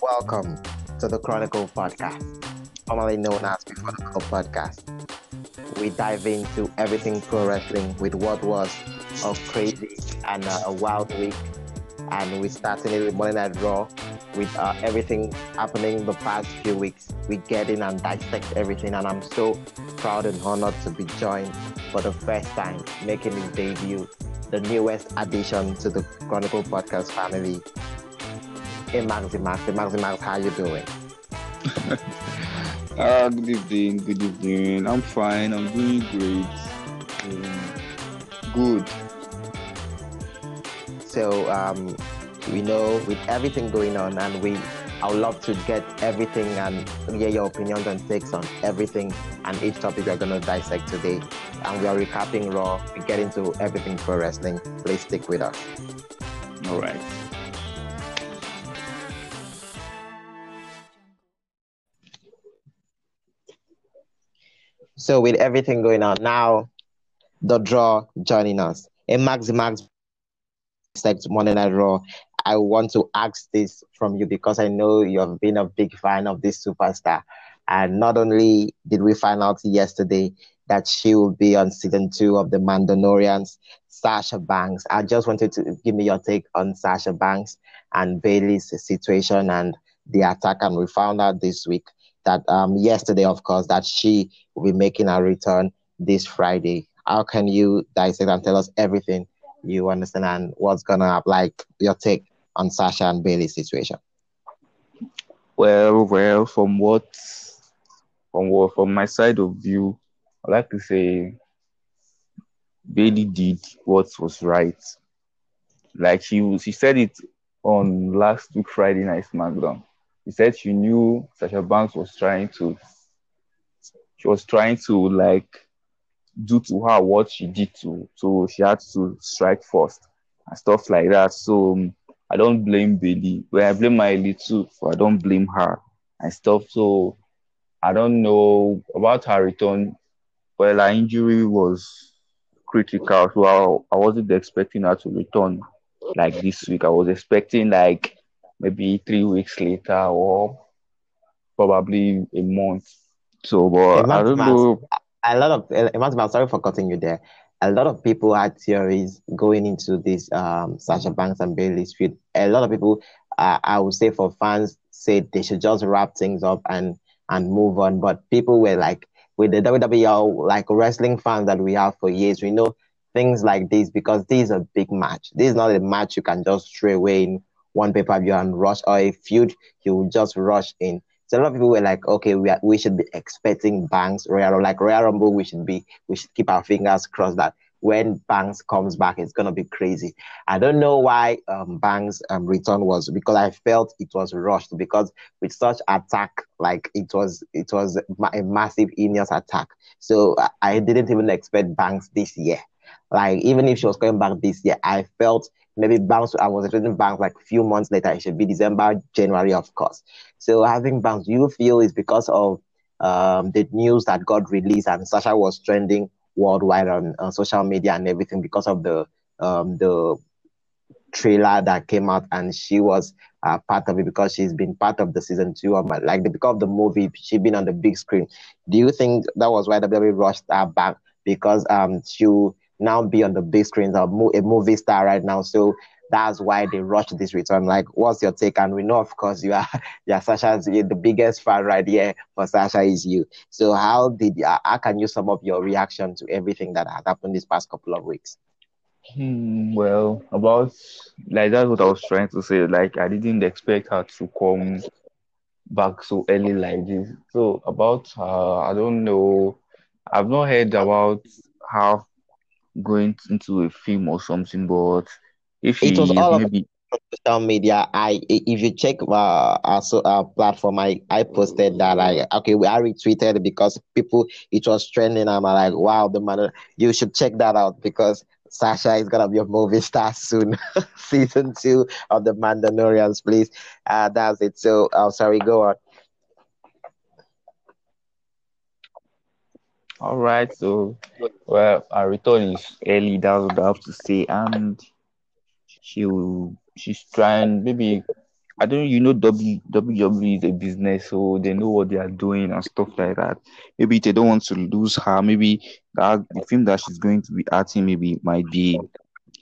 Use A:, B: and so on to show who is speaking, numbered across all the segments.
A: Welcome to the Chronicle Podcast, formerly known as the Chronicle Podcast. We dive into everything pro wrestling with what was a crazy and uh, a wild week. And we started it with Monday Night Raw with uh, everything happening the past few weeks. We get in and dissect everything. And I'm so proud and honored to be joined for the first time, making his debut, the newest addition to the Chronicle Podcast family, Hey, Maxi Max. Hey, Maxi how you doing?
B: Ah, good evening, good evening. I'm fine. I'm doing great. Um, good.
A: So um, we know with everything going on, and we, I would love to get everything and hear your opinions and takes on everything and each topic we're going to dissect today. And we are recapping Raw. We get into everything pro wrestling. Please stick with us.
B: All right.
A: So with everything going on now, the draw joining us. In Maxi Max Sex Monday Night Raw, I want to ask this from you because I know you have been a big fan of this superstar. And not only did we find out yesterday that she will be on season two of the Mandalorians, Sasha Banks. I just wanted to give me your take on Sasha Banks and Bayley's situation and the attack. And we found out this week that um, yesterday, of course, that she will be making a return this Friday. How can you dissect and tell us everything you understand and what's gonna have like your take on Sasha and Bayley's situation?
B: Well, well, from what, from what, from my side of view, I like to say Bayley did what was right. Like she she said it on last week Friday Night SmackDown. She said she knew Sasha Banks was trying to, she was trying to like do to her what she did to, so she had to strike first and stuff like that. So um, I don't blame Bayley. When I blame Miley too, so I don't blame her and stuff. So I don't know about her return. Well, her injury was critical, so I, I wasn't expecting her to return like this week. I was expecting like maybe three weeks later or probably a month. So, but I don't know.
A: A lot of, Emmanuel, sorry for cutting you there. A lot of people had theories going into this um, Sasha Banks and Bayley's feud. A lot of people, uh, I would say, for fans, said they should just wrap things up and and move on. But people were like, with the WWE, like wrestling fans that we have for years, we know things like this because this is a big match. This is not a match you can just stray away in one pay per view and rush or a feud you will just rush in. So a lot of people were like, okay, we are, we should be expecting Banks Royal like Royal Rumble. We should be we should keep our fingers crossed that when Banks comes back, it's gonna be crazy. I don't know why um, Banks' um, return was because I felt it was rushed because with such attack, like it was it was a massive Ineos attack. So I didn't even expect Banks this year. Like even if she was coming back this year, I felt maybe Banks. I was expecting Banks like a few months later. It should be December, January, of course. So having do you feel is because of um, the news that got released and Sasha was trending worldwide on, on social media and everything because of the um, the trailer that came out and she was uh, part of it because she's been part of the season two of my like the because of the movie she's been on the big screen. Do you think that was why WWE rushed her back because um she'll now be on the big screens of a movie star right now? So that's why they rushed this return. Like, what's your take? And we know, of course, you are yeah, Sasha's the biggest fan right here for Sasha is you. So how did how can you sum up your reaction to everything that has happened this past couple of weeks?
B: Hmm, well, about like that's what I was trying to say. Like I didn't expect her to come back so early like this. So about her, I don't know. I've not heard about her going into a film or something, but if she
A: It was all of
B: maybe
A: social media. I if you check uh, our our platform, I I posted that I okay we I retweeted because people it was trending. I'm like, wow, the man, you should check that out because Sasha is gonna be a movie star soon. Season two of the Mandalorians, please. Uh, that's it. So, oh, sorry, go on.
B: All right. So well, our return is early. That's what I have to say. And she will she's trying maybe I don't you know w, WWE is a business, so they know what they are doing and stuff like that. Maybe they don't want to lose her. Maybe that the film that she's going to be acting maybe might be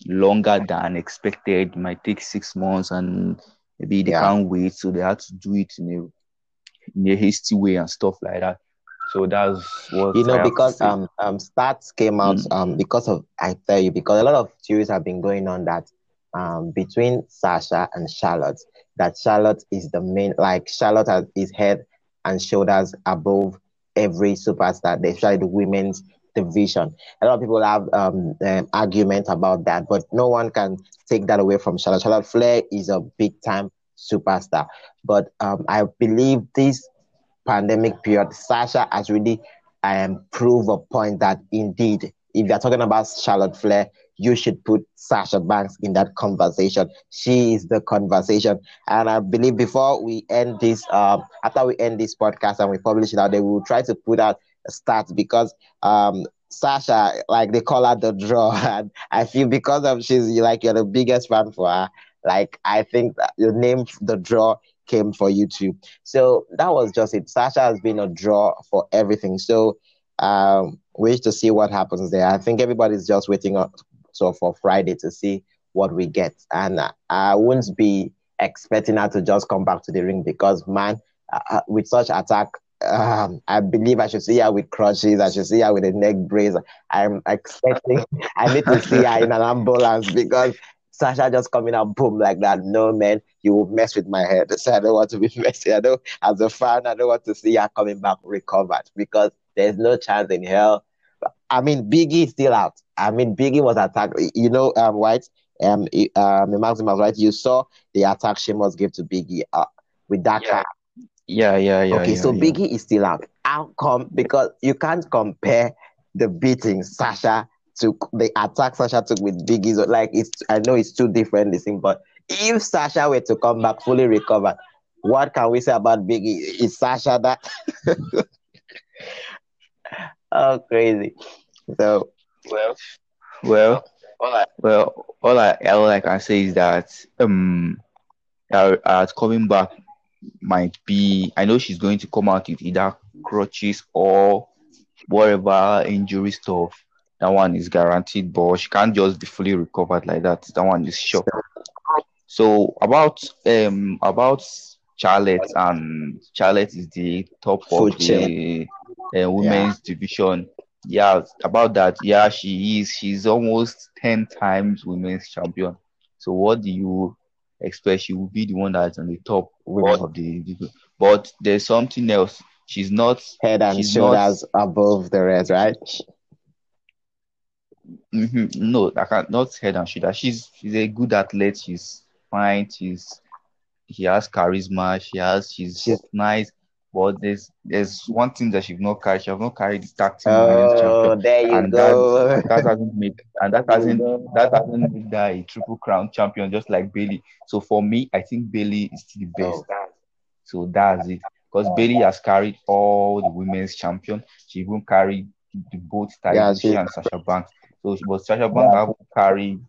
B: longer than expected, might take six months and maybe they
A: Yeah.
B: can't wait, so they had to do it in a in a hasty way and stuff like that. So that's what
A: You know,
B: to
A: because um um stats came out
B: Mm.
A: um because of I tell you because a lot of theories have been going on that um between Sasha and Charlotte that Charlotte is the main like Charlotte has, is head and shoulders above every superstar, especially the women's division. A lot of people have um, um argument about that, but no one can take that away from Charlotte. Charlotte Flair is a big time superstar, but um I believe this pandemic period, Sasha has really um, proved a point that indeed, if you're talking about Charlotte Flair, you should put Sasha Banks in that conversation. She is the conversation. And I believe before we end this, um, after we end this podcast and we publish it out, they will try to put out stats because um, Sasha, like they call her the draw. And I feel because of she's like you're the biggest fan for her, like I think your name, the draw, came for you too. So that was just it. Sasha has been a draw for everything. So um, wait to see what happens there. I think everybody's just waiting on, so for Friday to see what we get, and uh, I wouldn't be expecting her to just come back to the ring because man, uh, with such attack. Um, I believe I should see her with crutches. I should see her with a neck brace. I'm expecting. I need to see her in an ambulance because Sasha just coming out boom like that. No man, you will mess with my head. So I don't want to be messy. I don't, as a fan, I don't want to see her coming back recovered because there's no chance in hell. I mean, Biggie is still out. I mean, Biggie was attacked. You know, um, White, um, um, Maximus, right? You saw the attack Sheamus gave to Biggie uh, with that
B: Yeah.
A: car.
B: Yeah, yeah, yeah.
A: Okay,
B: yeah,
A: so
B: yeah.
A: Biggie is still out. How come? Because you can't compare the beating Sasha took, the attack Sasha took with Biggie. So like, it's I know it's two different things, but if Sasha were to come back fully recovered, what can we say about Biggie? Is Sasha that? oh, crazy. So,
B: Well, well, all I, well, all I, all I can say is that um, our, our coming back might be. I know she's going to come out with either crutches or whatever injury stuff. That one is guaranteed, but she can't just be fully recovered like that. That one is sure. So about um about Charlotte and Charlotte is the top
A: Food
B: of the uh, women's division. Yeah, about that. Yeah, she is. She's almost ten times women's champion. So what do you expect? She will be the one that's on the top
A: women,
B: of the division. But there's something else. She's not.
A: head and shoulders above the rest, right?
B: Mhm, no, I can't not head and shoulder. She's she's a good athlete. She's fine. She's she has charisma. She has she's
A: She's-
B: nice. But there's there's one thing that she's not carried. She has not carried the tag team women's
A: Oh,
B: champion.
A: there you
B: and
A: go.
B: that that hasn't made and that hasn't that hasn't made her a triple crown champion just like Bayley. So for me, I think Bayley is still the best.
A: Oh.
B: So that's it. Because Bayley has carried all the women's champion. She even carried the both
A: Yeah, she-
B: she and Sasha Banks. So she but Sasha Banks have carried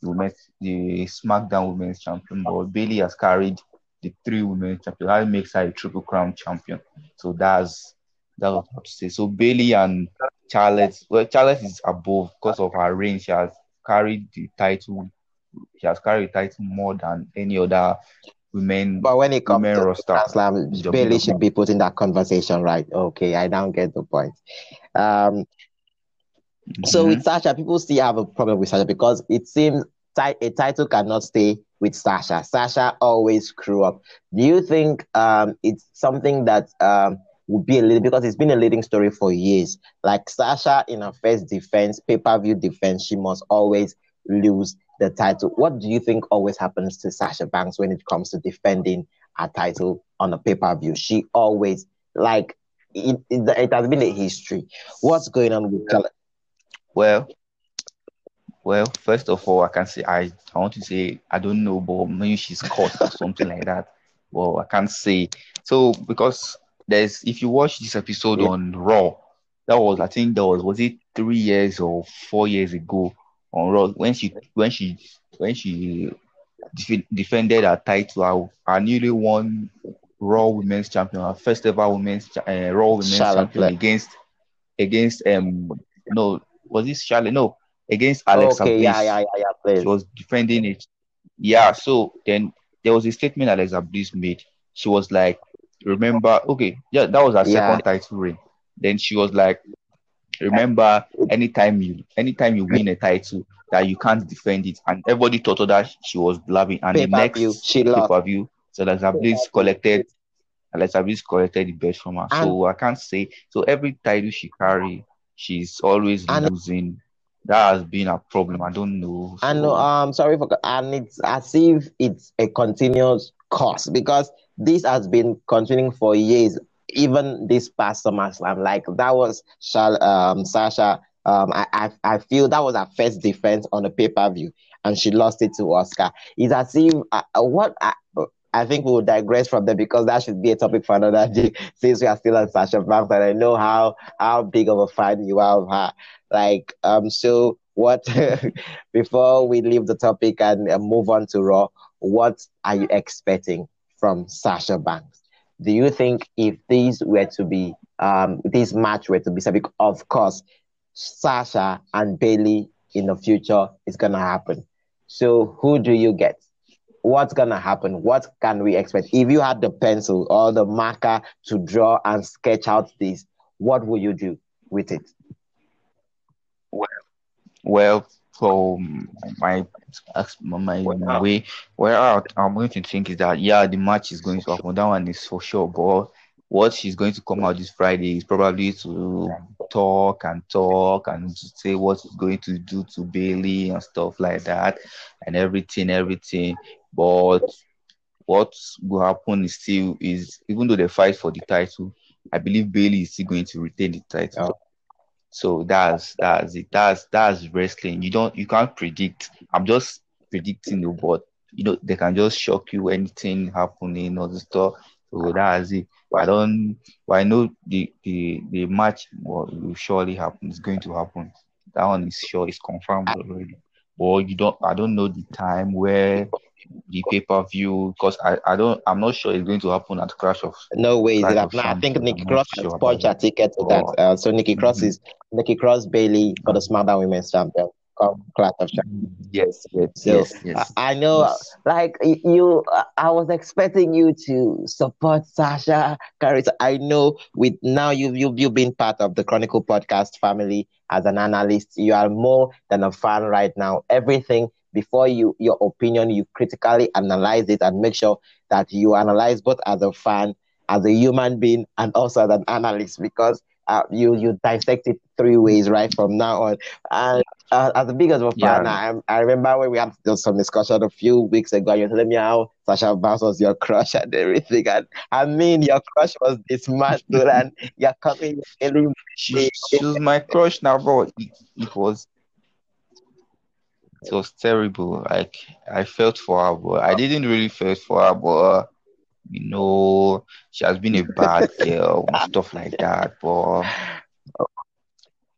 B: the women's the SmackDown women's champion, but Bayley has carried the three women's champion. That makes her a triple crown champion. So that's that's what I have to say. So Bayley and Charlotte, well, Charlotte is above because of her reign. She has carried the title. She has carried the title more than any other women.
A: But when it comes to
B: roster.
A: Slam, Bayley should be put in that conversation, right? Okay, I don't get the point. Um, so
B: Mhm.
A: with Sasha, people still have a problem with Sasha because it seems ti- a title cannot stay with Sasha. Sasha always screw up. Do you think um, it's something that um, would be a little because it's been a leading story for years? Like Sasha in her first defense, pay per view defense, she must always lose the title. What do you think always happens to Sasha Banks when it comes to defending a title on a pay per view? She always like it, it, it has been a history. What's going on with Charlotte?
B: Well, well, first of all, I can say I, I want to say I don't know, but maybe she's caught or something like that. Well, I can't say. So because there's if you watch this episode
A: Yeah.
B: on Raw, that was I think that was was it three years or four years ago on Raw when she when she when she def- defended her title, our, our newly won Raw Women's Champion, our first ever Women's uh, Raw Women's
A: Charlotte
B: Champion against against um no was this Charlotte no against Alexa
A: okay,
B: Bliss.
A: yeah, yeah, yeah, yeah, please.
B: She was defending it. Yeah, so then there was a statement Alexa Bliss made. She was like, "Remember, okay, yeah, that was her
A: Yeah.
B: second title reign." Then she was like, "Remember, anytime you anytime you win a title, that you can't defend it." And everybody thought that she was blabbing. And the next
A: she
B: pay-per-view, so Alexa Bliss collected Alexa Bliss collected the best from her. So I can't say so every title she carry, she's always
A: And-
B: losing. That has been a problem. I don't know.
A: And
B: So-
A: um, sorry for, and it's as if it's a continuous course because this has been continuing for years. Even this past SummerSlam, like that was um, Sasha. Um, I, I I feel that was her first defense on a pay per view, and she lost it to Asuka. It's as if uh, uh, what I, I think we will digress from there because that should be a topic for another day. Since we are still on Sasha Banks, and I know how how big of a fan you are of her. Like um, so what? before we leave the topic and uh, move on to Raw, what are you expecting from Sasha Banks? Do you think if these were to be um this match were to be bec- of course, Sasha and Bayley in the future is gonna happen. So who do you get? What's gonna happen? What can we expect? If you had the pencil or the marker to draw and sketch out this, what would you do with it?
B: Well, for my my uh, way, where uh, I- I'm going to think is that yeah, the match is going to happen. That one is for sure. But what she's going to come out this Friday is probably to talk and talk and to say what she's going to do to Bayley and stuff like that, and everything, everything. But what will happen is still is even though they fight for the title, I believe Bayley is still going to retain the title.
A: Oh.
B: So that's that's it. That's that's wrestling. You don't you can't predict. I'm just predicting the but you know they can just shock you anything happening or the stuff. So that's it. I don't but I know the the the match will, will surely happen. It's going to happen. That one is sure, it's confirmed already. But you don't I don't know the time where the pay per view because I, I don't I'm not sure it's going to happen at Clash of
A: No way is it happening. I think. Nikki Cross
B: not
A: has punched ticket to that.
B: Oh.
A: Uh, so Nikki Cross
B: Mhm.
A: is Nikki Cross Bayley for the SmackDown Women's Champion. Um, Come Clash of Champions.
B: Yes, yes,
A: So,
B: yes, yes.
A: I, I know,
B: yes.
A: like you, I was expecting you to support Sasha Carissa. I know with now you've you've you've been part of the Chronicle podcast family as an analyst. You are more than a fan right now. Everything before you your opinion, you critically analyze it and make sure that you analyze both as a fan, as a human being, and also as an analyst because. Uh, you you dissect it three ways right from now on, and uh, as the biggest of a fan,
B: Yeah.
A: I, I remember when we had some discussion a few weeks ago. You were telling me how Sasha Banks was your crush and everything, and I mean your crush was dismantled, and you're coming in
B: She, she was my crush now, bro. It, it was it was terrible. Like I felt for her, but I didn't really feel for her, but you know, she has been a bad girl and stuff like that. But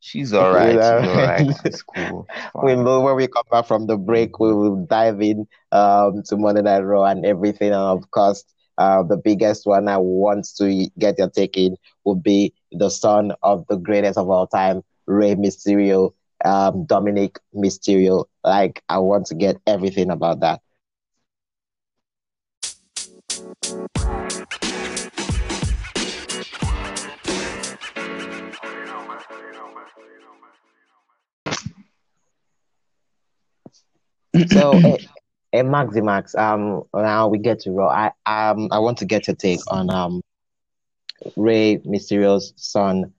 B: she's alright. She's alright. It's cool.
A: We will when we come back from the break, we will dive in um to Monday Night Raw and everything, and of course. Uh, the biggest one I want to get your take in would be the son of the greatest of all time, Rey Mysterio, um, Dominic Mysterio. Like, I want to get everything about that. So, eh, eh, Maximax, um, now we get to Raw. I um, I want to get your take on um, Rey Mysterio's son,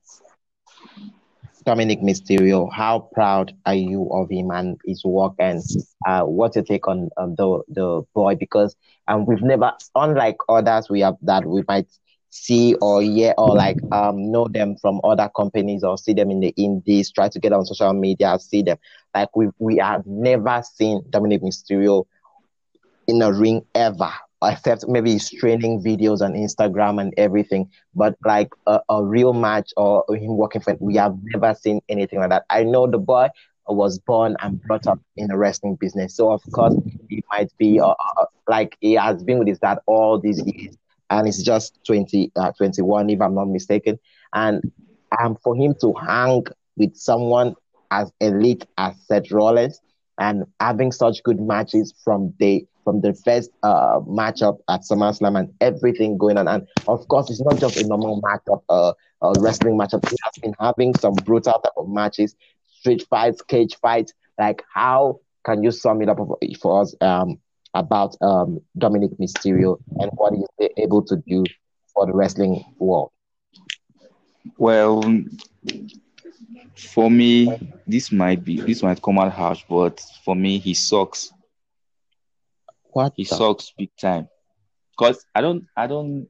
A: Dominic Mysterio. How proud are you of him and his work, and uh, what's your take on um, the the boy? Because um, we've never, unlike others, we have that we might see or hear or like um know them from other companies or see them in the indies, try to get on social media, see them. Like we we have never seen Dominic Mysterio in a ring ever, except maybe his training videos on Instagram and everything. But like a, a real match or him working for we have never seen anything like that. I know the boy was born and brought up in the wrestling business. So of course, he might be uh, uh, like he has been with his dad all these years, and he's just 20, uh, 21, if I'm not mistaken. And um, for him to hang with someone as elite as Seth Rollins and having such good matches from the from the first uh, matchup at SummerSlam and everything going on. And of course, it's not just a normal matchup, uh, wrestling matchup. He has been having some brutal type of matches, street fights, cage fights. Like, how can you sum it up for us um, about um, Dominic Mysterio and what he's able to do for the wrestling world?
B: Well, for me, this might be this might come out harsh, but for me, he sucks.
A: What
B: He
A: the-
B: sucks big time. Cause I don't, I don't.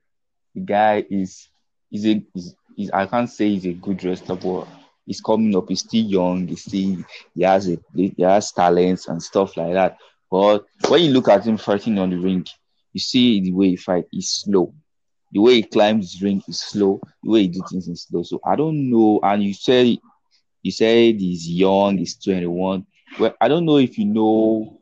B: The guy is, is a, is, is I can't say he's a good wrestler, but he's coming up. He's still young. He's still, he has a, he has talents and stuff like that. But when you look at him fighting on the ring, you see the way he fight is slow. The way he climbs the ring is slow. The way he do things is slow. So I don't know. And you say you said he's young. He's twenty one. Well, I don't know if you know,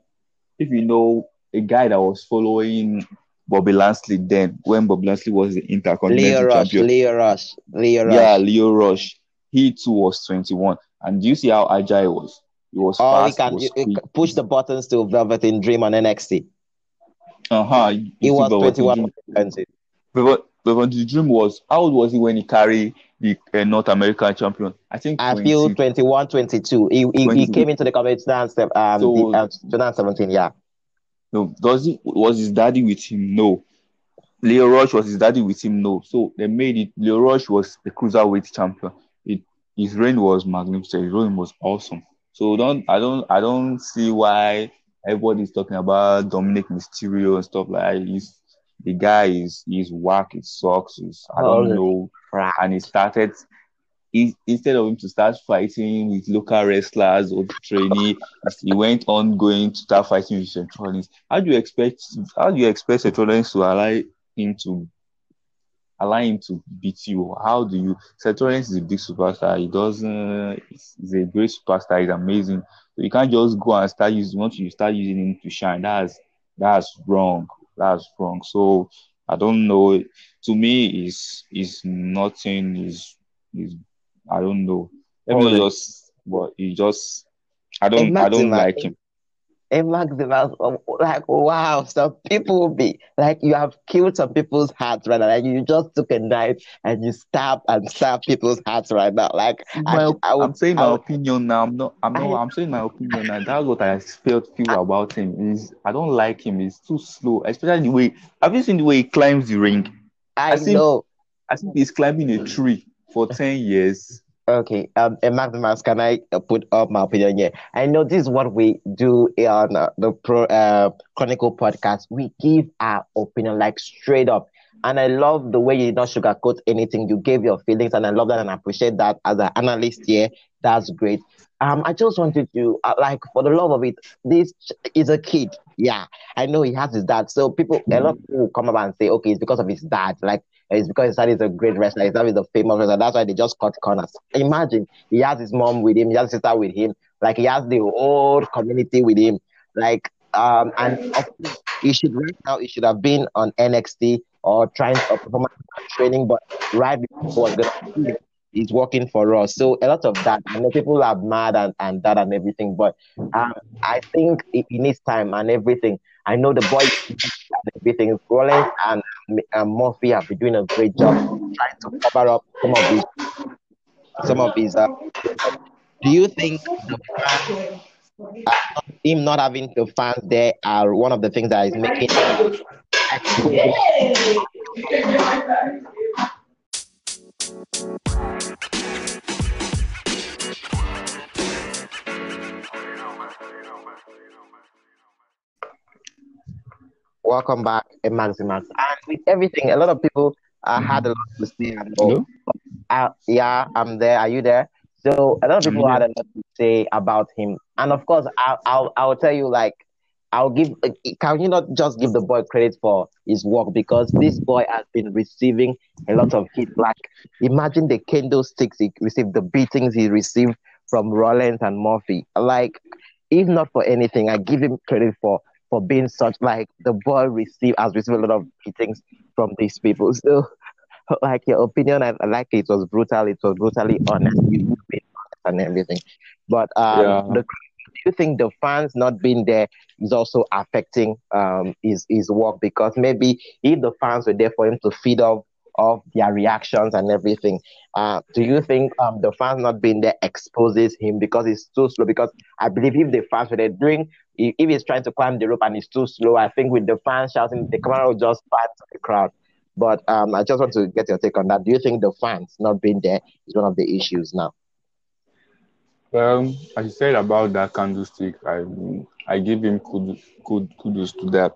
B: if you know a guy that was following Bobby Lashley then when Bobby Lashley was the
A: Lio
B: Intercontinental
A: Rush,
B: Champion.
A: Lio Rush, Lio Rush.
B: Yeah, Lio Rush. He too was 21. And do you see how agile he was? He was
A: Or he
B: fast.
A: can
B: he was
A: you- you can push the buttons to Velveteen Dream on NXT.
B: Uh-huh.
A: He was 21.
B: But, but the dream was, how old was he when he carried the uh, North American champion? I think
A: I
B: 20.
A: feel 21, 22. He, he, he came into the company um,
B: So-
A: the, uh, 2017, yeah.
B: No, does he was his daddy with him? No. Lio Rush was his daddy with him? No. So they made it. Lio Rush was the cruiserweight champion. It his reign was magnificent. His reign was awesome. So don't I don't I don't see why everybody's talking about Dominic Mysterio and stuff like that. He's, the guy is he's whack, it sucks, he's, I don't
A: Oh,
B: know.
A: Crap.
B: And he started he, instead of him to start fighting with local wrestlers or trainee, he went on going to start fighting with Seth Rollins. How do you expect? How do you expect Seth Rollins to allow him to allow him to beat you? How do you? Seth is a big superstar. He doesn't. He's, a great superstar. He's amazing. So you can't just go and start using. Once you start using him to shine, that's that's wrong. That's wrong. So I don't know. To me, is is nothing. Is is I don't know. Let me just. But he just. I don't. I don't like him.
A: It marks the most, like, wow, some people will be like, you have killed some people's hearts right now. Like, you just took a knife and you stab and stab people's hearts right now. Like, I, I would,
B: I'm saying
A: I
B: my opinion now. I'm not. I'm not.
A: I-
B: I'm saying my opinion now. That's what I felt feel about him. Is I don't like him. He's too slow. Especially the way. Have you seen the way he climbs the ring?
A: I
B: I think-
A: know.
B: I think he's climbing a tree for ten years.
A: Okay, um, and Maximus, can I uh, put up my opinion here? I know this is what we do on uh, the Pro uh, Chronicle podcast. We give our opinion like straight up, and I love the way you did not sugarcoat anything. You gave your feelings, and I love that, and I appreciate that as an analyst here. That's great. Um, I just wanted to uh, like, for the love of it, this is a kid. Yeah, I know he has his dad. So people, a lot of people will come up and say, okay, it's because of his dad. Like it's because his dad is a great wrestler. His dad is a famous wrestler. That's why they just cut corners. Imagine he has his mom with him, he has his sister with him, like he has the whole community with him. Like um, and he should right now he should have been on NXT or trying to perform training, but right before he he's working for us. So a lot of that. I know people are mad and, and that and everything, but um, I think it needs time and everything. I know the boys and everything. Rollins and um, Murphy have been doing a great job trying to cover up some of these some of these. Uh, do you think the fans, uh, him not having the fans there are one of the things that is making Welcome back, Maximax. And with everything, a lot of people uh, had a lot to say. And
B: Hello?
A: uh, yeah, I'm there. Are you there? So a lot of people had a lot to say about him, and of course, I'll I'll, I'll tell you like I'll give. Can you not just give the boy credit for his work because this boy has been receiving a lot of heat. Like imagine the candlesticks he received, the beatings he received from Rollins and Murphy. Like, if not for anything, I give him credit for for being such like the boy received has received a lot of beatings from these people. So, like your opinion, I, I like it. it was brutal. It was brutally honest and everything. But um,
B: Yeah.
A: the, do you think the fans not being there is also affecting um his his work because maybe if the fans were there for him to feed off of their reactions and everything, uh, do you think um the fans not being there exposes him because he's too slow? Because I believe if the fans were there doing if he's trying to climb the rope and he's too slow, I think with the fans shouting, the camera will just pass to the crowd. But um, I just want to get your take on that. Do you think the fans not being there is one of the issues now?
B: Well, as you said about that candlestick, I I give him kudos, kudos to that.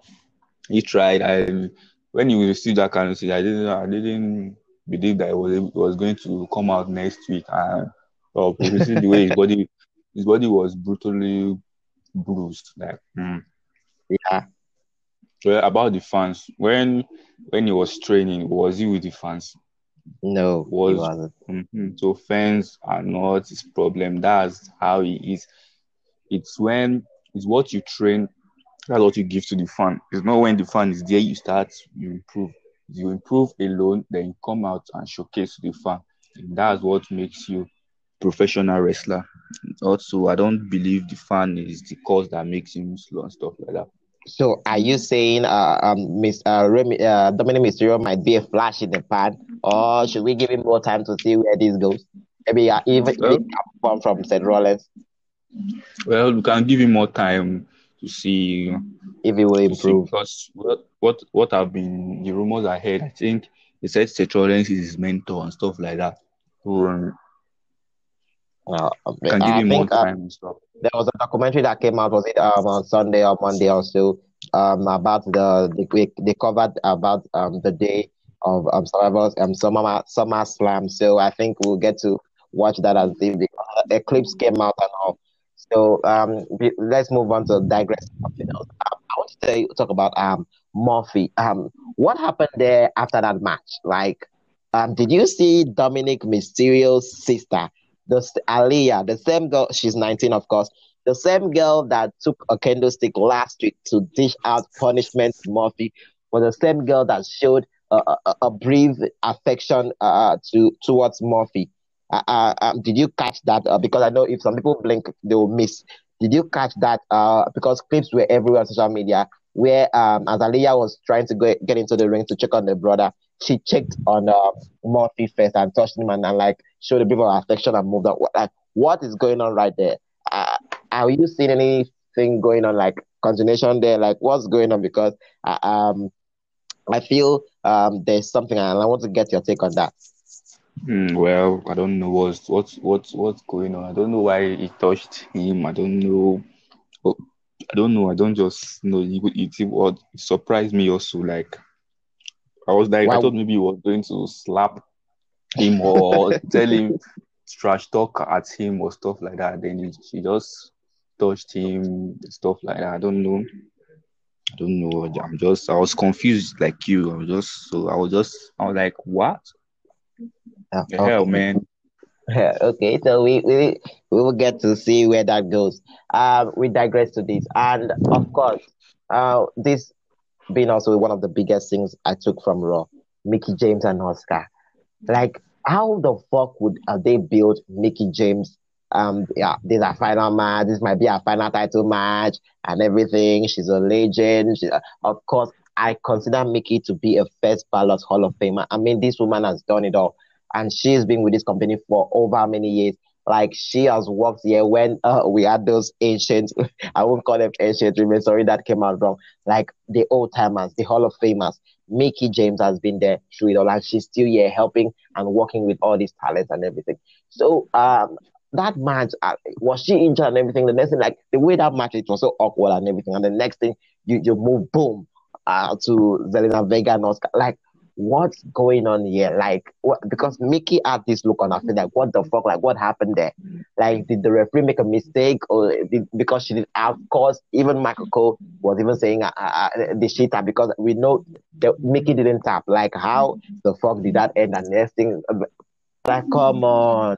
B: He tried. I when you received that candlestick, I didn't I didn't believe that it was it was going to come out next week. And well, obviously the way his body his body was brutally bruised. Like mm.
A: Yeah,
B: well, about the fans, when when he was training, was he with the fans?
A: no, he
B: Was
A: wasn't.
B: Mhm. So fans are not his problem. That's how he is. It's when it's what you train, that's what you give to the fan. It's not when the fan is there, you start, you improve. You improve alone, then you come out and showcase to the fan. And that's what makes you professional wrestler. Also, I don't believe the fan is the cause that makes him slow and stuff like that.
A: So are you saying uh um Miss uh, Remy, uh Dominic Mysterio might be a flash in the pan, or should we give him more time to see where this goes? Maybe uh, even
B: Well,
A: come from Seth Rollins
B: well, we can give him more time to see
A: if he will improve.
B: because what what what have been the rumors I heard, I think they said Seth is his mentor and stuff like that. Um,
A: Uh,
B: can give him more
A: uh,
B: time and stuff.
A: there was a documentary that came out was it um on Sunday or Monday or so um about the they, they covered about um the day of um survivors um summer summer slam so I think we'll get to watch that as the because Eclipse came out and all so um let's move on to digress something else. Um, I want to you, talk about um Murphy. Um what happened there after that match? Like um did you see Dominic Mysterio's sister the Aalyah, the same girl, she's 19, of course, the same girl that took a candlestick last week to dish out punishment to Murphy was the same girl that showed a, a, a brief affection uh, to towards Murphy. Uh, um, did you catch that? Uh, because I know if some people blink, they will miss. Did you catch that? Uh, because clips were everywhere on social media where um, as Aalyah was trying to go, get into the ring to check on the brother, she checked on uh, Murphy first and touched him and, and like showed a bit of affection and moved on. Like, what is going on right there? Uh, are you seeing anything going on like continuation there? Like, what's going on? Because uh, um, I feel um, there's something, and I want to get your take on that.
B: Hmm, well, I don't know what's what's what's what's going on. I don't know why he touched him. I don't know. Oh, I don't know. I don't just know. It, it, what surprised me also. Like I was like, I thought maybe he was going to slap him or tell him trash talk at him or stuff like that. Then he, he just touched him, stuff like that. I don't know. I don't know. I'm just I was confused like you. I was just so I was just I was like, what
A: Uh,
B: the hell,
A: okay.
B: man?
A: okay, so we, we we will get to see where that goes. Um, we digress to this, and of course, uh, this being also one of the biggest things I took from Raw, Mickie James and Asuka. Like, how the fuck would uh, they build Mickie James? Um, yeah, this is our final match. This might be our final title match and everything. She's a legend. She, of course, I consider Mickie to be a first ballot Hall of Famer. I mean, this woman has done it all and she's been with this company for over many years. Like she has worked here when uh, we had those ancient, I won't call them ancient women, sorry, that came out wrong. Like the old timers, the Hall of Famers. Mickie James has been there through it all, and she's still here helping and working with all these talents and everything. So, um, that match, uh, was she injured and everything? The next thing, like the way that match, it was so awkward and everything. And the next thing, you, you move, boom, uh, to Zelina Vega and Asuka. Like, what's going on here? Like, what, because Mickie had this look on her face, like, what the fuck? Like, what happened there? Like, did the referee make a mistake, or did, because she did? Of course, even Michael Cole was even saying uh, uh, the shit tap because we know that Mickie didn't tap. Like, how the fuck did that end? And next thing, uh, like, come on,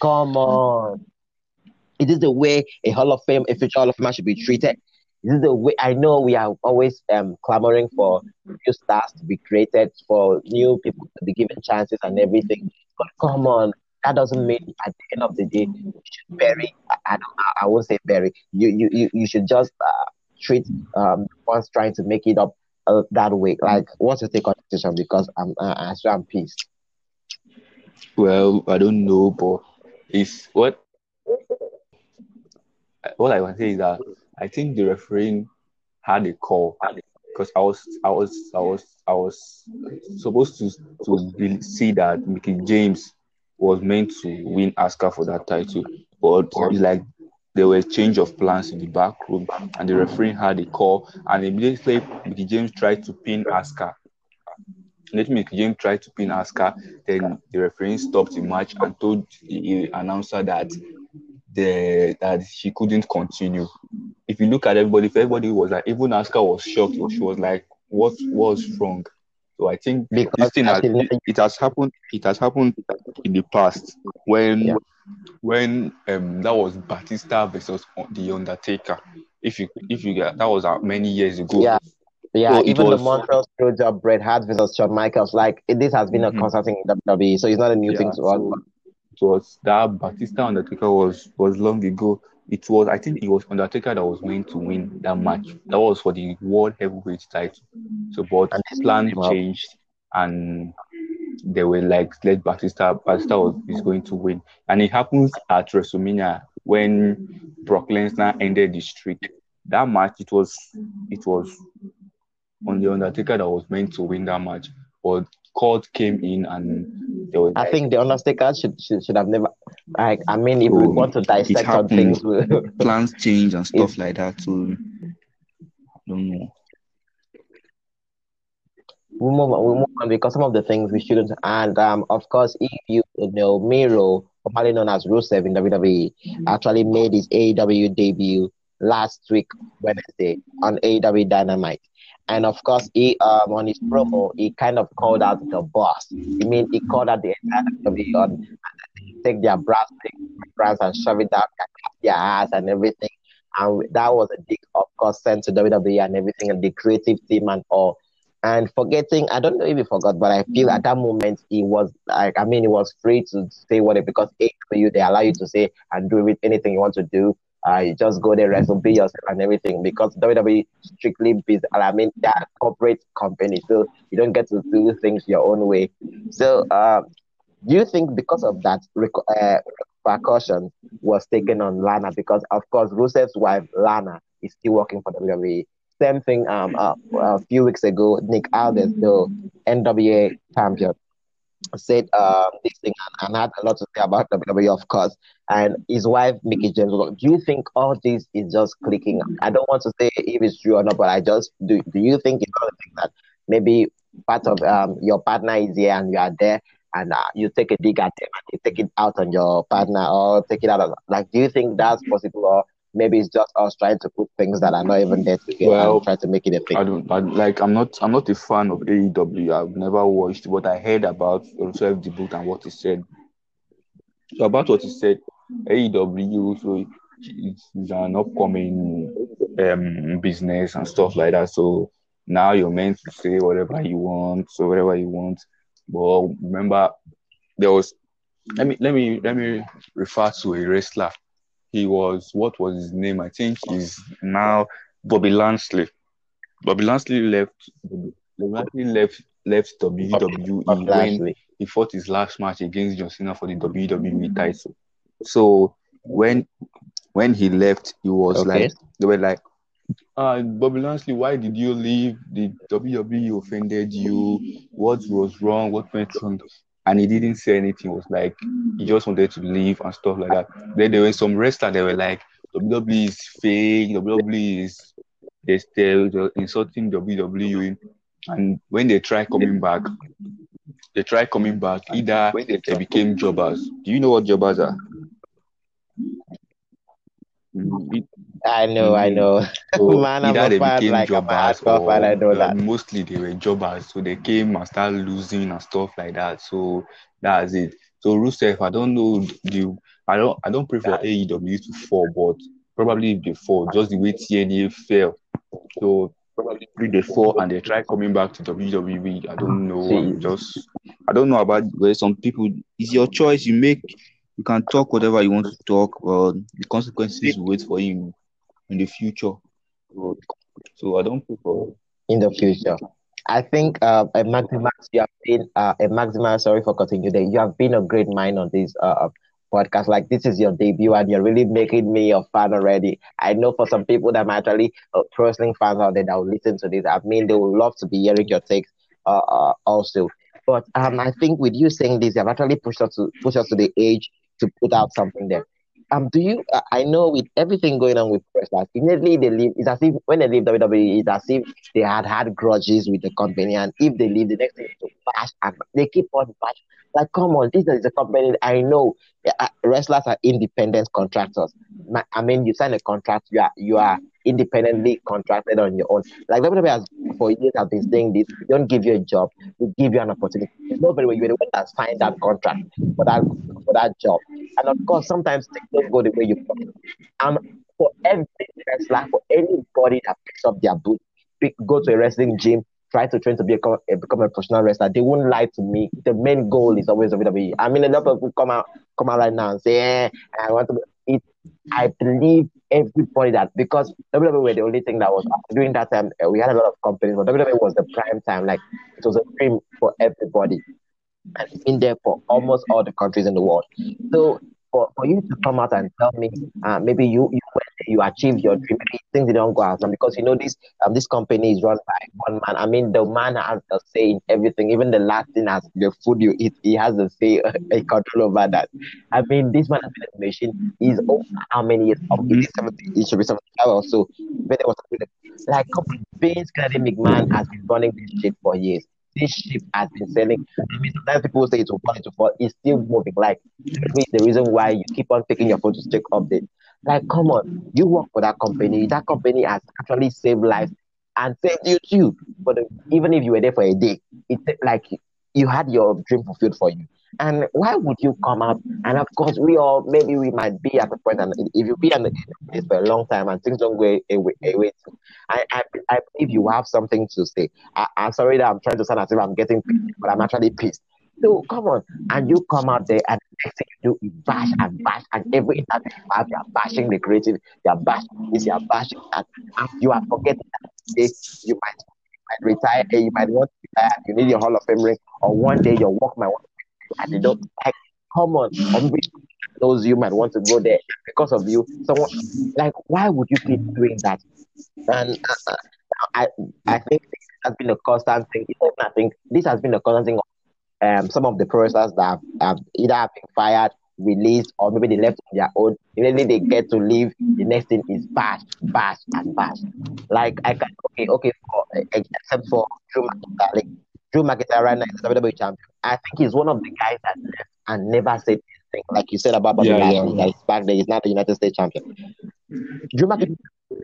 A: come on. Is this the way a Hall of Fame, a future Hall of Fame should be treated? This is the way I know we are always um, clamoring for new stars to be created, for new people to be given chances and everything. But come on, that doesn't mean at the end of the day you should bury. I, I, I won't say bury. You you you, you should just uh, treat um ones trying to make it up uh, that way. Like, what's your take on decision? Because I'm uh, I'm sure I'm pissed.
B: Well, I don't know, but it's what what I want to say is that I think the referee had a call. Because I was I was I was I was supposed to to see that Mickie James was meant to win Asuka for that title, but it's like there were change of plans in the back room, and the referee had a call, and immediately Mickie James tried to pin Asuka. Let Mickie James tried to pin Asuka, then the referee stopped the match and told the announcer that the that she couldn't continue. If you look at everybody, if everybody was like, even Asuka was shocked. She was like, "What was wrong?" So I think
A: Because
B: this thing has, it, it has happened. It has happened in the past when
A: Yeah.
B: when um that was Batista versus the Undertaker. If you if you get that was uh, many years ago.
A: Yeah. Yeah,
B: So
A: even
B: was-
A: the Montreal Screwjob Bret Hart versus Shawn Michaels, like it, this has been a constant thing in WWE, so it's not a new
B: Yeah,
A: thing to us.
B: so was that Batista Undertaker was was long ago. It was I think it was Undertaker that was going to win that match. That was for the World Heavyweight title. So but
A: And
B: this plan
A: well-
B: changed and they were like let Batista Batista was, is going to win. And it happens at WrestleMania when Brock Lesnar ended the streak. That match it was it was on the Undertaker that was meant to win that match. But court came in and
A: I
B: like,
A: think the Undertaker should, should should have never. Like, I mean, if we
B: Oh,
A: want to dissect on things,
B: plans change and stuff like that. So I don't know.
A: we move on, we move on because some of the things we shouldn't. And um, of course, if you know, Miro, formerly known as Rusev in WWE, actually made his AEW debut last week Wednesday on AEW Dynamite. And of course, he um on his promo, he kind of called out the boss. I mean, he called out the entire WWE on take their brass brands and shove it down their ass and everything. And that was a big, of course, sent to WWE and everything, and the creative team and all. And forgetting, I don't know if he forgot, but I feel at that moment he was like, I mean, he was free to say whatever because AEW they allow you to say and do with anything you want to do. Uh, you just go there, wrestle, be yourself, and everything because WWE strictly business. I mean, they're corporate company, so you don't get to do things your own way. So, uh, do you think because of that uh, was taken on Lana? Because of course, Rusev's wife Lana is still working for WWE. Same thing. Um, uh, a few weeks ago, Nick Aldis, the NWA champion, said um this thing and, and had a lot to say about WWE, of course. And his wife, Mickie James, was like, do you think all this is just clicking? I don't want to say if it's true or not, but I just do. Do you think it's all the thing that maybe part of um your partner is here and you are there? And uh, you take a dig at them and you take it out on your partner or take it out on like do you think that's possible or maybe it's just us trying to put things that are not even there together
B: Well,
A: and try to make it a thing.
B: I don't I, like. I'm not. I'm not a fan of AEW. I've never watched, but I heard about Rusev debut and what he said. So about what he said, AEW so it's, it's an upcoming um business and stuff like that. So now you're meant to say whatever you want, so whatever you want. But remember, there was. Let me let me let me refer to a wrestler. He was what was his name? I think he's now Bobby Lashley. Bobby Lashley left. Bobby left left WWE when
A: Lashley.
B: he fought his last match against John Cena for the WWE title. So when when he left, he was
A: Okay.
B: like they were like, uh, Bobby Lashley, why did you leave? The WWE offended you? What was wrong? What went wrong? And he didn't say anything. It was like he just wanted to leave and stuff like that. Then there were some wrestlers they were like, WWE is fake, WWE is they they're insulting WWE. And when they try coming back, they try coming back, either when they became jobbers. Do you know what jobbers are? Mm. Mm,
A: I know, I
B: Mhm.
A: know.
B: so
A: Man, I'm
B: either they became
A: like,
B: jobbers or
A: I know
B: uh,
A: that.
B: mostly they were jobbers. So they came and started losing and stuff like that. So that's it. So Rusev, I don't know the I don't I don't pray for AEW to fall, but probably if they fall, just the way TNA fell. So probably they fall and they try coming back to WWE. I don't know. I'm just I don't know about where some people it's your choice. You make you can talk whatever you want to talk, but the consequences wait for you in the future. So, I don't for
A: in the future. I think uh, Maximus, you have been uh, a Maximus. Sorry for cutting you there. You have been a great mind on this uh, podcast. Like this is your debut, and you're really making me a fan already. I know for some people that might actually uh, wrestling fans out there that will listen to this. I mean, they would love to be hearing your takes uh, uh, also. But um, I think with you saying this, you've actually pushed us to push us to the age to put out something there um, do you? Uh, I know with everything going on with wrestlers, immediately they leave. It's as if when they leave WWE, it's as if they had had grudges with the company, and if they leave, the next thing is to bash, and they keep on bashing. Like, come on, this is a company. I know uh, wrestlers are independent contractors. I mean, you sign a contract, you are you are independently contracted on your own. Like WWE has for years have been saying this: we don't give you a job, we give you an opportunity. It's not very well. You're the one that signed that contract for that for that job, and of course, sometimes things don't go the way you want. Um, for every wrestler, for anybody that picks up their boot, pick, go to a wrestling gym, try to train to become, uh, become a professional wrestler, they won't lie to me. The main goal is always WWE. I mean, a lot of people come out come out right now and say, eh, I want to. It, I believe everybody that because WWE were the only thing that was during that time. Uh, we had a lot of companies, but WWE was the prime time. Like it was a dream for everybody, and it's been there for almost all the countries in the world. So for, for you to come out and tell me, uh, maybe you you you achieve your dream, things don't go as because you know this um this company is run by one man. I mean, the man has a say in everything, even the last thing as the food you eat, he has a say, a control over that. I mean, this man has been a machine. He's over how many years? Um, it, is 70, it should be 75 or so. But it was like Vince Kennedy McMahon has been running this shit for years this ship has been selling. I mean, sometimes people say it will fall, it fall. It's still moving. Like, the reason why you keep on taking your photos to check update. Like, come on, you work for that company. Mm. That company has actually saved lives and saved you too. But even if you were there for a day, it's like you had your dream fulfilled for you. And why would you come out? And of course, we all maybe we might be at the point, and if you be in this for a long time and things don't go away, away I, I, I believe you have something to say. I, am sorry that I'm trying to sound as if I'm getting pissed, but I'm actually pissed. So come on, and you come out there and next thing you do is bash and bash, and every you have, you're bashing the creative, you're bashing this, you're bashing that, and you are forgetting that day you might, you might retire, you might want to retire, you need your Hall of Fame ring, or one day your work might want and they don't like come on. Those you might want to go there because of you. Someone like why would you keep doing that? And uh, i i think this has been a constant thing. I think this has been a constant thing um some of the processors that have, have either have been fired released or maybe they left on their own immediately they get to leave the next thing is bash bash and bash like i can okay okay for, except for Drew McIntyre, like, Drew McIntyre right now is the WWE champion I think he's one of the guys that left and never said anything, like you said about Bobby yeah, Lashley. Yeah. He's back there, he's not the United States champion. Drew McIntyre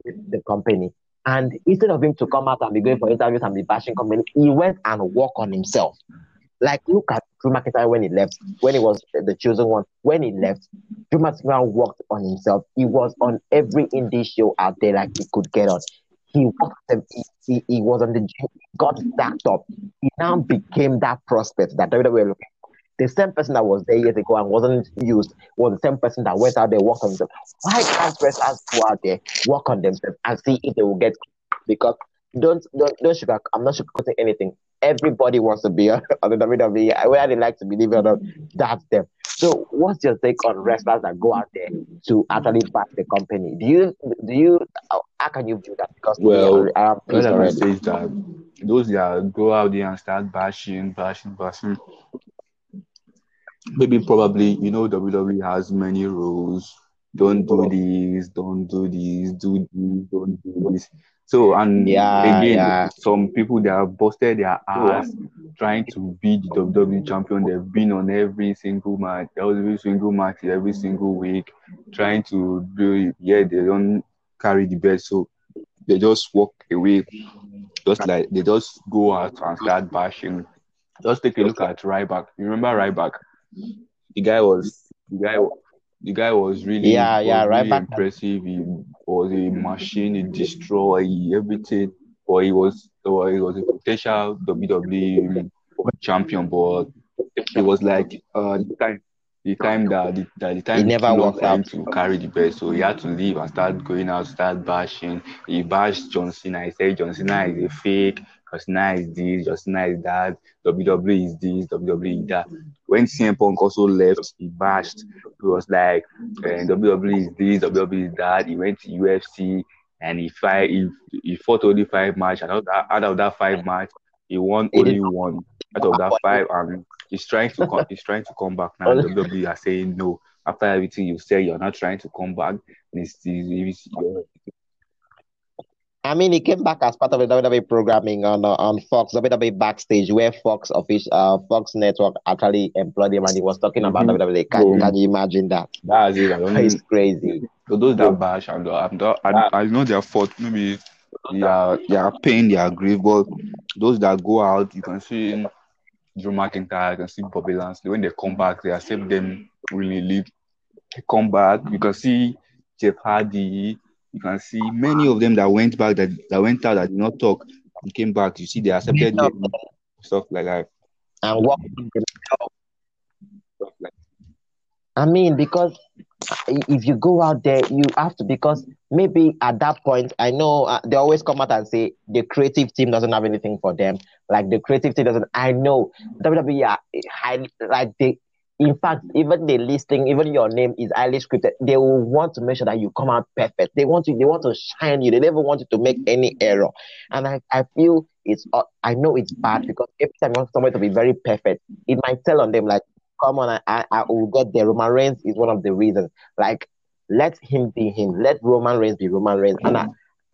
A: the company, and instead of him to come out and be going for interviews and be bashing company, he went and worked on himself. Like look at Drew McIntyre when he left, when he was the chosen one. When he left, Drew McIntyre worked on himself. He was on every indie show out there like he could get on he worked he, he, was on the gym, got stacked up. He now became that prospect that WWE were looking. The same person that was there years ago and wasn't used was the same person that went out there, worked on themselves. Why can't wrestlers go out there, work on themselves, and see if they will get because don't don't don't sugar I'm not sugarcoating anything. Everybody wants to be on, on the WWE. Whether they like to believe it or not, that's them. So, what's your take on wrestlers that go out there to actually back the company? Do you do you how can you do that? Because
B: well, I say is that those that go out there and start bashing, bashing, bashing. Maybe probably you know WWE has many rules. Don't do this. Don't do this. Do this. Don't do this. So and yeah, again, yeah. some people they have busted their oh, ass trying to be the WWE champion. They've been on every single match, every single match, every single week, trying to do it. Yeah, they don't carry the belt, so they just walk away. Just like they just go out and start bashing. Just take a look at Ryback. You remember Ryback? the guy was the guy the guy was really
A: Yeah,
B: was
A: yeah, right
B: really
A: back.
B: impressive. He was a machine, he destroyed everything. But he was or he was a potential WWE champion, but it was like uh the time the time that the, that the time
A: It never
B: came
A: worked
B: him
A: out.
B: to carry the best, so he had to leave and start going out, start bashing. He bashed John Cena. He said John Cena is a fake. Cena is this. Cena is that. WWE is this. WWE is that. When CM Punk also left, he bashed. He was like, eh, WWE is this. WWE is that. He went to UFC and he fight. He, he fought only five matches. Out of that, out of that five match, he won only one. Out of that five, and he's trying to come. He's trying to come back now. WWE are saying no. After everything you say, you're not trying to come back. And it's, it's, it's,
A: I mean, he came back as part of the WWE programming on uh, on Fox WWE backstage, where Fox official uh, Fox Network actually employed him, and he was talking about
B: Mhm.
A: WWE. Can,
B: Mhm.
A: can you imagine that?
B: that's it.
A: It's crazy.
B: So those that bash and I'm not, I, I know their fault. Maybe they are they are pain, they are grief, but those that go out, you can see Drew McIntyre, you can see Bobby Lashley. When they come back, they accept them willingly. They come back. You can see Jeff Hardy. You can see many of them that went back that, that went out that did not talk and came back. You see they accepted them, stuff like that.
A: And what I mean, because if you go out there, you have to because maybe at that point, I know uh, they always come out and say the creative team doesn't have anything for them. Like the creative team doesn't. I know WWE are highly like they. In fact, even the listing, even your name is highly scripted. They will want to make sure that you come out perfect. They want you. They want to shine you. They never want you to make any error. And I, I feel it's. Uh, I know it's bad because every time you want somebody to be very perfect, it might tell on them like come on, I, I, I will get there. Roman Reigns is one of the reasons. Like, let him be him. Let Roman Reigns be Roman Reigns. And I,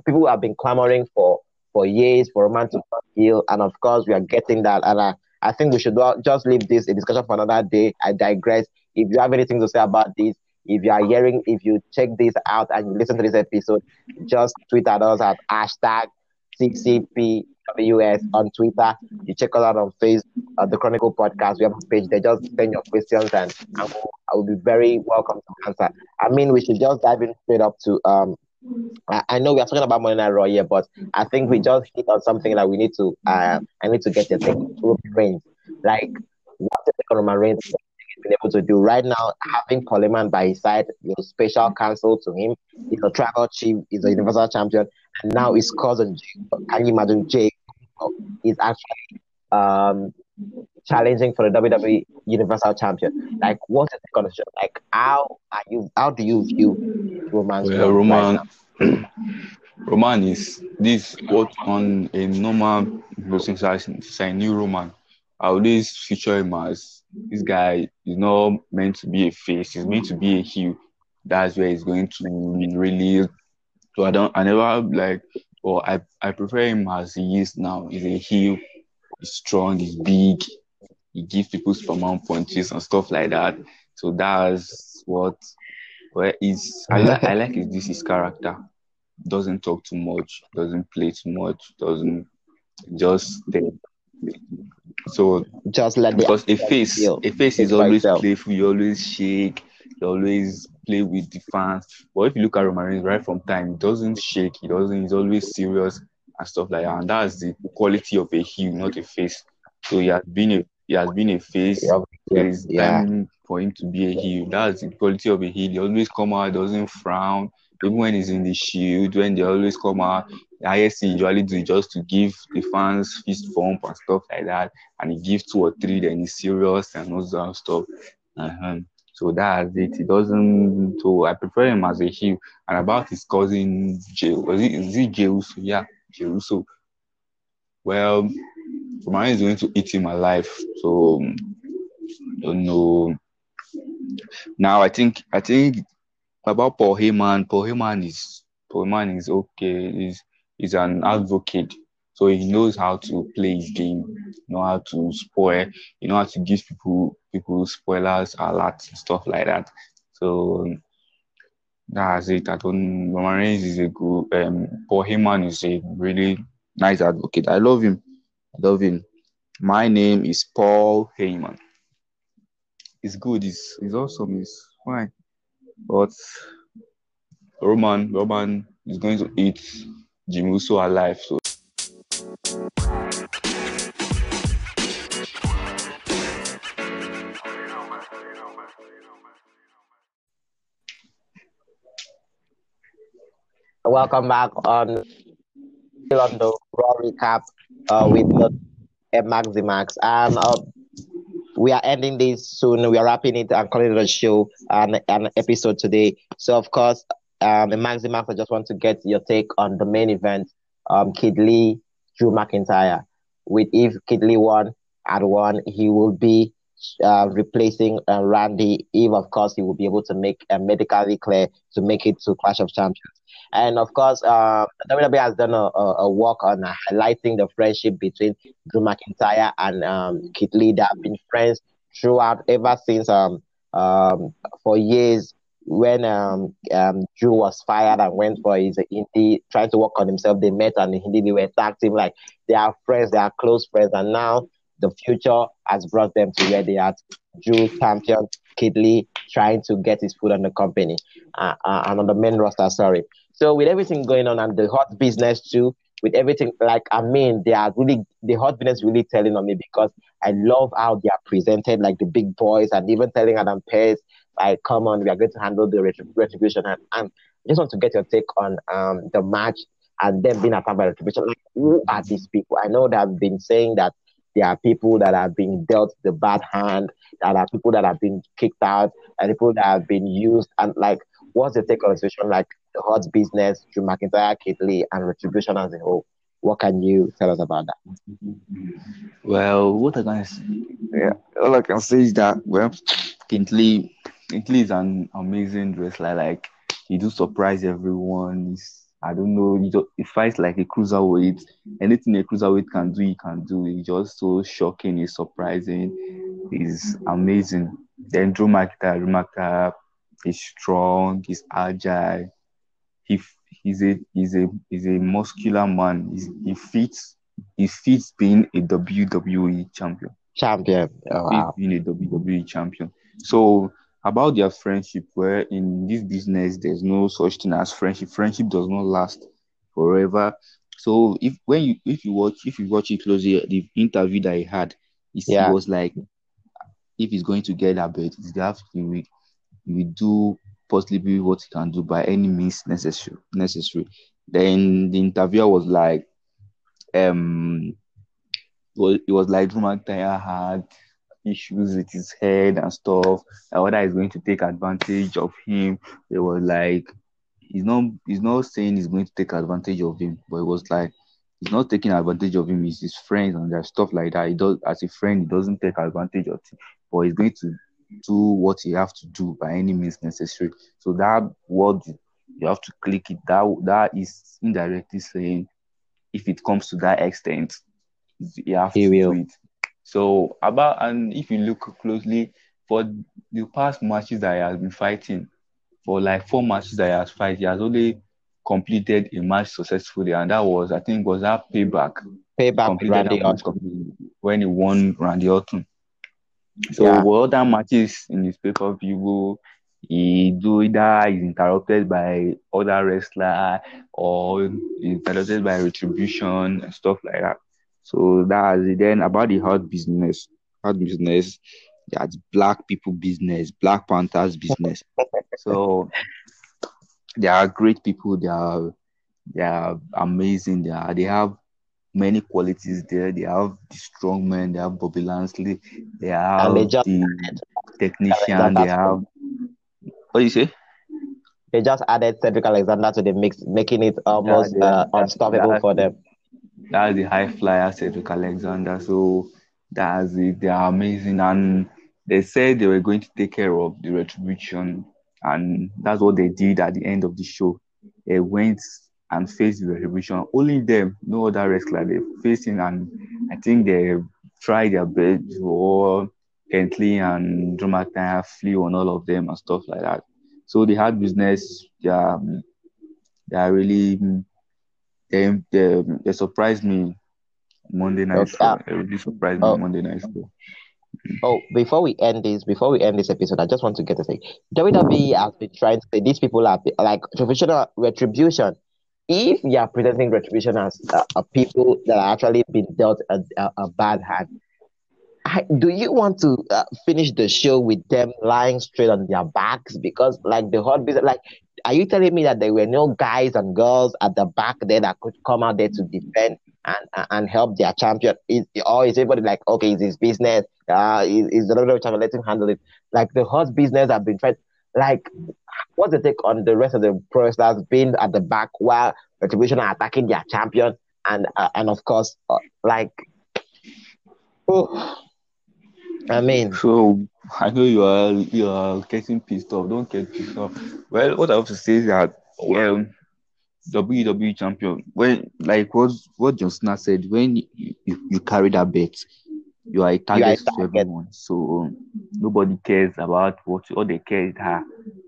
A: people have been clamoring for for years for Roman to heel, and of course we are getting that. And I, I think we should just leave this a discussion for another day. I digress. If you have anything to say about this, if you are hearing, if you check this out and you listen to this episode, just tweet at us at hashtag CCPWS on Twitter. You check us out on Facebook, uh, the Chronicle Podcast. We have a page there. Just send your questions and I will, I will be very welcome to answer. I mean, we should just dive in straight up to. um. I, I know we are talking about Night Raw here, but I think we just hit on something that we need to. Uh, I need to get your take. Roman Reigns, like what the Roman Reigns has been able to do right now, having Paul Heyman by his side, you know, special counsel to him. He's a tribal chief. He's a Universal Champion, and now his cousin. Can you imagine Jake is actually um challenging for the WWE Universal Champion. Like, what is the condition? Like, how are you? How do you view Roman's
B: Well,
A: run right
B: Roman. Roman is this what on a normal since I since I knew Roman, I always feature him as this guy is not meant to be a face, he's meant to be a heel. That's where he's going to really so I don't I never like or I, I prefer him as he is now. He's a heel, he's strong, he's big, he gives people superman punches and stuff like that. So that's what where is I like I like his this his character. Doesn't talk too much, doesn't play too much, doesn't just stay. So
A: Just let the
B: because a face,
A: feel.
B: a face is always
A: itself.
B: playful. You always shake. You always play with the fans. But if you look at Roman Reigns right from time, he doesn't shake. He doesn't. He's always serious and stuff like that. And that's the quality of a heel, not a face. So he has been a he has been a face.
A: Yeah,
B: There is
A: yeah.
B: time for him to be a heel. That's the quality of a heel. He always come out, doesn't frown. Even when he's in the shield, when they always come out, the highest he usually do just to give the fans fist bump and stuff like that. And he gives two or three, then he's serious and all that stuff. Uh-huh. So that's it. He doesn't. So I prefer him as a heel. And about his cousin Jey, was is it Jey Uso? Yeah, Jey Uso. Well, Roman is going to eat him alive. So don't know. Now I think I think about Paul Heyman. Paul Heyman is Paul Heyman is okay. He's he's an advocate, so he knows how to play his game. Know how to spoil. You know how to give people people spoilers, alerts, and stuff like that. So that's it. I don't. Roman Reigns is a good. Um, Paul Heyman is a really nice advocate. I love him. I love him. My name is Paul Heyman. It's good. It's it's awesome. It's fine. But Roman Roman is going to eat Jey Uso alive. So
A: Welcome back on on the Raw recap uh, with the Maximax. And uh, we are ending this soon. We are wrapping it and calling it a show and an episode today. So, of course, um, Maximax, I just want to get your take on the main event um, Keith Lee, Drew McIntyre. With if Keith Lee won at one, he will be uh, replacing uh, Randy. If, of course, he will be able to make a medically clear to make it to Clash of Champions. And of course, uh, WWE has done a, a, a work on uh, highlighting the friendship between Drew McIntyre and um, Keith Lee. Have been friends throughout ever since um, um, for years when um, um, Drew was fired and went for his indie, trying to work on himself. They met and indeed they were tag team. Like they are friends, they are close friends, and now the future has brought them to where they are. Drew champion, Keith Lee trying to get his foot on the company uh, uh, and on the main roster. Sorry. So with everything going on and the Hurt Business too, with everything like I mean, they are really the Hurt Business really telling on me because I love how they are presented like the big boys and even telling Adam Pearce like, come on, we are going to handle the retribution and, and I just want to get your take on um the match and them being attacked by retribution. Like, who are these people? I know they have been saying that there are people that have been dealt the bad hand, There are people that have been kicked out, and people that have been used. And like, what's the take on the situation? Like, the Hurt Business, Drew McIntyre, Keith Lee, and retribution as a whole. What can you tell us about that?
B: Well, what I can say, yeah, all I can say is that well, Keith Lee, is an amazing wrestler. Like he do surprise everyone. He's, I don't know, he, just, he fights like a cruiserweight. Anything a cruiserweight can do, he can do. He's just so shocking. He's surprising. He's amazing. Then Drew McIntyre, Drew he's strong. He's agile he he's a he's a he's a muscular man. He's, he fits he fits being a WWE champion.
A: Champion. Oh, wow.
B: Being a WWE champion. So about their friendship, where in this business there's no such thing as friendship. Friendship does not last forever. So if when you if you watch if you watch it closely, the interview that he had, he yeah. was like, if he's going to get that belt, he have he will, he will do possibly what he can do by any means necessary. Necessary. Then the interviewer was like, um, well, it was like Drew McIntyre had issues with his head and stuff. And whether he's going to take advantage of him, it was like he's not he's not saying he's going to take advantage of him, but it was like he's not taking advantage of him. He's his friends and there's stuff like that. He does as a friend, he doesn't take advantage of him, but he's going to do what you have to do by any means necessary. So that word you have to click it. That that is indirectly saying if it comes to that extent, you have he to will. do it. So about and if you look closely for the past matches that he has been fighting, for like four matches that he has fight, he has only completed a match successfully, and that was I think was that payback.
A: Payback Randy Orton.
B: when he won Randy Orton. So yeah. what other matches in his pay per view, he do either is interrupted by other wrestler or interrupted by retribution and stuff like that. So that's it. Then about the Hurt Business, Hurt Business, that's black people business, Black Panthers business. so they are great people. They are they are amazing. They are they have many qualities there. They have the strong men, they have Bobby Lashley, they have just, the technician, they have what do you say?
A: They just added Cedric Alexander to the mix, making it almost yeah, uh, unstoppable for them.
B: That's the high flyer Cedric Alexander. So that's it. They are amazing. And they said they were going to take care of the retribution. And that's what they did at the end of the show. They went and faced the retribution. Only them, no other wrestler they facing, and I think they tried their best or Keith Lee and Drew McIntyre flew on all of them and stuff like that. So they had business. They are, they are really they, they, they surprised me Monday night. Okay. Show. They really surprised me oh. Monday night. Show.
A: Oh, before we end this, before we end this episode, I just want to get to say WWE has been trying to say these people are like traditional retribution. If you are presenting retribution as uh, people that are actually been dealt a, a, a bad hand, do you want to uh, finish the show with them lying straight on their backs? Because like the Hurt Business, like, are you telling me that there were no guys and girls at the back there that could come out there to defend and and help their champion? Is or is everybody like, okay, it's his business? Uh, is, is the WWE champion? Let him handle it. Like the Hurt Business have been trying. Like, what's the take on the rest of the pro wrestlers being at the back while Retribution are attacking their champion? And uh, and of course, uh, like, oh I mean,
B: so I know you are you are getting pissed off. Don't get pissed off. Well, what I have to say is that well, WWE champion when like what what John said when you, you, you carry that bet, you are a target, to everyone. So nobody cares about what all they care is that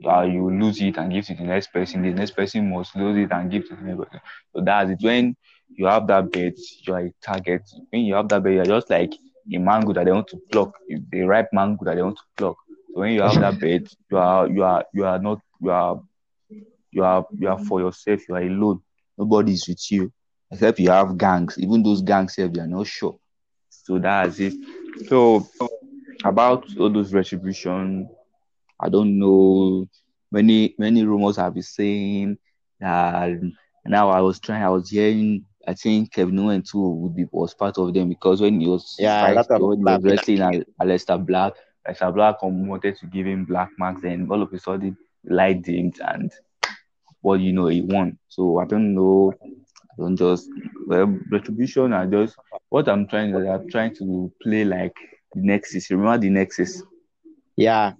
B: uh, you lose it and give it to the next person. The next person must lose it and give it to the next person. So that's it. When you have that bet, you are a target. When you have that bet, you're just like a mango that they want to pluck, the ripe mango that they want to pluck. So when you have that bed, you are you are you are not you are you are you are for yourself, you are alone. Nobody is with you. Except you have gangs. Even those gangs they are not sure. So that's it. So about all those retribution, I don't know. Many many rumors have been saying that now I was trying, I was hearing I think Kevin Owens too would be was part of them because when he was
A: yeah,
B: fight, when he was wrestling at Aleister Black, Aleister Black wanted to give him Black Mass, and all of a sudden light dimmed, and well, you know, he won. So I don't know. I don't just well retribution. I just what I'm trying to I'm trying to play like the Nexus. Remember the Nexus?
A: Yeah.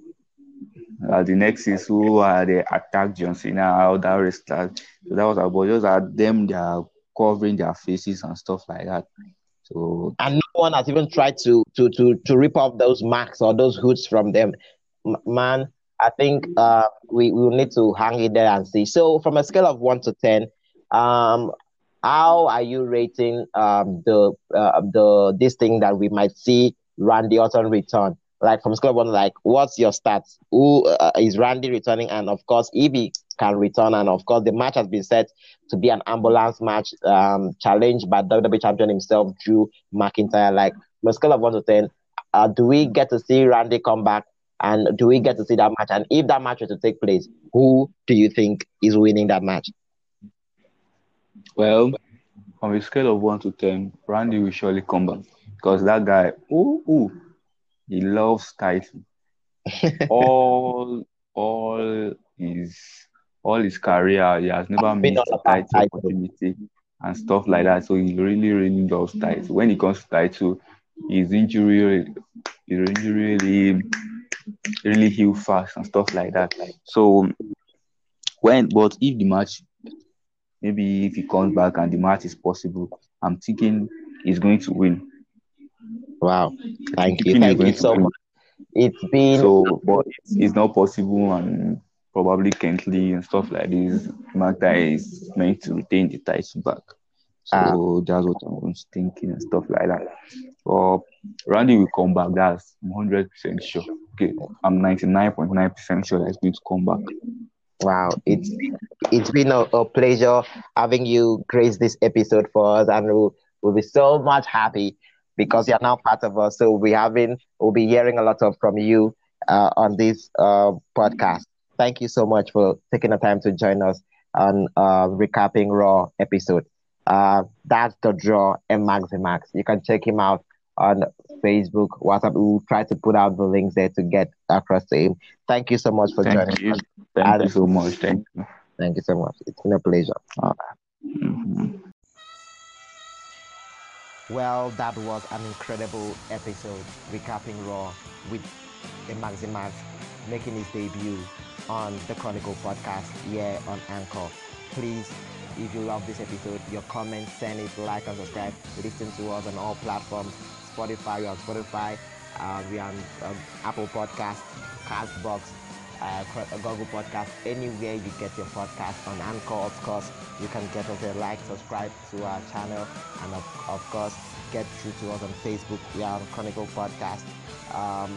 B: Uh, the Nexus who are the attack John Cena, all that wrestlers. So that was about just at them. They are covering their faces and stuff like that. So
A: and no one has even tried to to to to rip off those marks or those hoods from them. Man, I think uh, we we will need to hang it there and see. So from a scale of one to ten, um, how are you rating um the uh, the this thing that we might see Randy Orton return? Like from scale one, like what's your stats? Who uh, is Randy returning? And of course, if he can return, and of course, the match has been set to be an ambulance match, um, challenged by WWE champion himself, Drew McIntyre. Like from a scale of one to ten, uh, do we get to see Randy come back? And do we get to see that match? And if that match were to take place, who do you think is winning that match?
B: Well, on a scale of one to ten, Randy will surely come back because that guy, ooh, ooh he loves title. all all his all his career, he has never missed a title, title opportunity and stuff like that. So he really, really loves mm. title. When it comes to title, his injury, his injury really, really heal fast and stuff like that. So when, but if the match, maybe if he comes back and the match is possible, I'm thinking he's going to win.
A: Wow. Thank you. Thank you so much. It's been
B: so but it's, it's not possible and probably Keith Lee and stuff like this. Magda is meant to retain the title back. So ah. that's what I was thinking and stuff like that. But Randy will come back, that's 100% sure. Okay, I'm 99.9% sure that he's going to come back.
A: Wow, it's it's been a, a, pleasure having you grace this episode for us, and we'll, we'll be so much happy because you're now part of us. So we'll be having, we'll be hearing a lot of from you uh, on this uh, podcast. Thank you so much for taking the time to join us on uh, recapping Raw episode. Uh, that's the draw and Maxi Max. You can check him out on Facebook, WhatsApp. We'll try to put out the links there to get across to him. Thank you so much for
B: Thank
A: joining
B: you. us. Thank and you so much. Thank you.
A: Thank you so much. It's been a pleasure.
B: Mm-hmm.
A: Well, that was an incredible episode recapping Raw with a Maximax making his debut on the Chronicle podcast here on Anchor. Please, if you love this episode, your comments, send it, like and subscribe. Listen to us on all platforms. Spotify, we're on Spotify, uh, we're on um, Apple Podcast, Castbox, uh, Google Podcast, anywhere you get your podcast on Anchor, of course, you can get us a like, subscribe to our channel, and of, of course, get through to us on Facebook. We are on Chronicle Podcast. Um,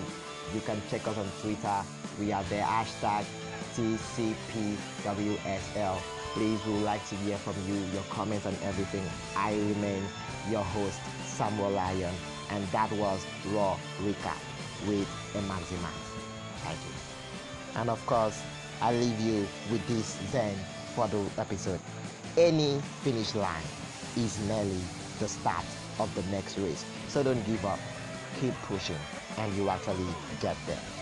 A: you can check us on Twitter. We are there. Hashtag TCPWSL. Please, we would like to hear from you, your comments on everything. I remain your host, Samuel Lion, and that was Raw Recap with Emaximax. Thank you. And of course, I leave you with this Zen for the episode. Any finish line is merely the start of the next race. So don't give up. Keep pushing and you actually get there.